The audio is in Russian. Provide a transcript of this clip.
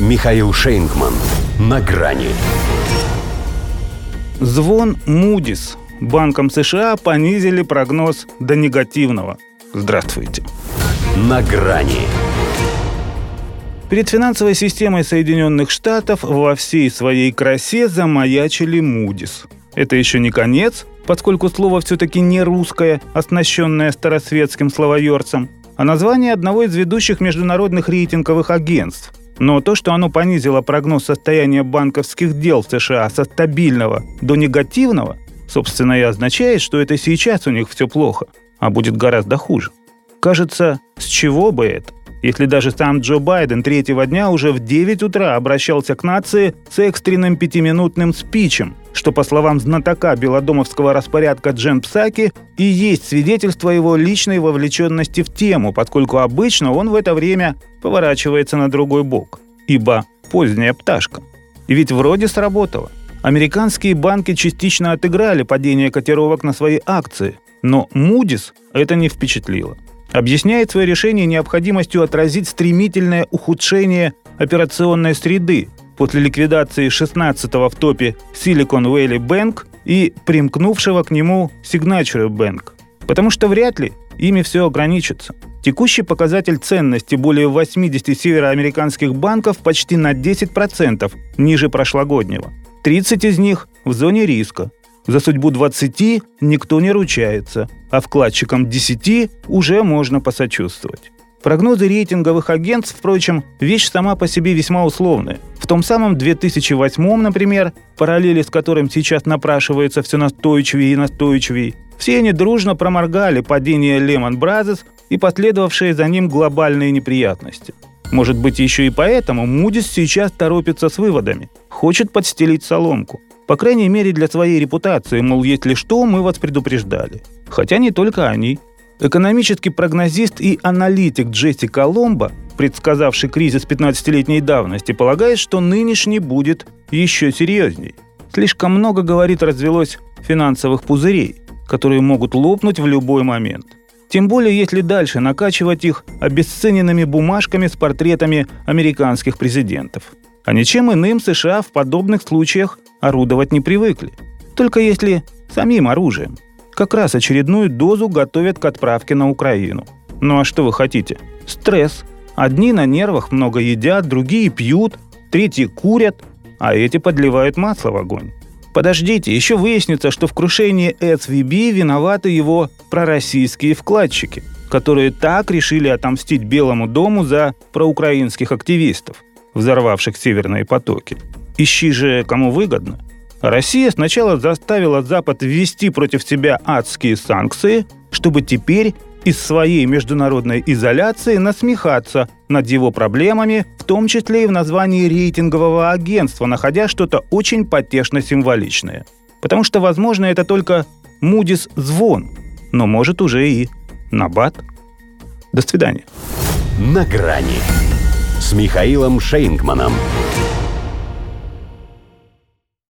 Михаил Шейнгман. На грани. Звон Мудис. Банком США понизили прогноз до негативного. Здравствуйте. На грани. Перед финансовой системой Соединенных Штатов во всей своей красе замаячили Мудис. Это еще не конец, поскольку слово все-таки не русское, оснащенное старосветским словоерцем, а название одного из ведущих международных рейтинговых агентств – но то, что оно понизило прогноз состояния банковских дел в США со стабильного до негативного, собственно, и означает, что это сейчас у них все плохо, а будет гораздо хуже. Кажется, с чего бы это? Если даже сам Джо Байден третьего дня уже в 9 утра обращался к нации с экстренным пятиминутным спичем, что, по словам знатока белодомовского распорядка Джен Псаки, и есть свидетельство его личной вовлеченности в тему, поскольку обычно он в это время поворачивается на другой бок, ибо поздняя пташка. И ведь вроде сработало. Американские банки частично отыграли падение котировок на свои акции, но Moody's это не впечатлило объясняет свое решение необходимостью отразить стремительное ухудшение операционной среды после ликвидации 16-го в топе Silicon Valley Bank и примкнувшего к нему Signature Bank. Потому что вряд ли ими все ограничится. Текущий показатель ценности более 80 североамериканских банков почти на 10% ниже прошлогоднего. 30 из них в зоне риска, за судьбу 20 никто не ручается, а вкладчикам 10 уже можно посочувствовать. Прогнозы рейтинговых агентств, впрочем, вещь сама по себе весьма условная. В том самом 2008, например, параллели с которым сейчас напрашивается все настойчивее и настойчивее, все они дружно проморгали падение Lehman Brothers и последовавшие за ним глобальные неприятности. Может быть, еще и поэтому Мудис сейчас торопится с выводами, хочет подстелить соломку. По крайней мере для своей репутации, мол, если что, мы вас предупреждали. Хотя не только они. Экономический прогнозист и аналитик Джесси Коломбо, предсказавший кризис 15-летней давности, полагает, что нынешний будет еще серьезней. Слишком много, говорит, развелось финансовых пузырей, которые могут лопнуть в любой момент. Тем более, если дальше накачивать их обесцененными бумажками с портретами американских президентов. А ничем иным США в подобных случаях орудовать не привыкли. Только если самим оружием. Как раз очередную дозу готовят к отправке на Украину. Ну а что вы хотите? Стресс. Одни на нервах много едят, другие пьют, третьи курят, а эти подливают масло в огонь. Подождите, еще выяснится, что в крушении SVB виноваты его пророссийские вкладчики, которые так решили отомстить Белому дому за проукраинских активистов, взорвавших северные потоки. Ищи же, кому выгодно. Россия сначала заставила Запад ввести против себя адские санкции, чтобы теперь из своей международной изоляции насмехаться над его проблемами, в том числе и в названии рейтингового агентства, находя что-то очень потешно-символичное. Потому что, возможно, это только Мудис звон, но может уже и набат. До свидания. На грани с Михаилом Шейнгманом.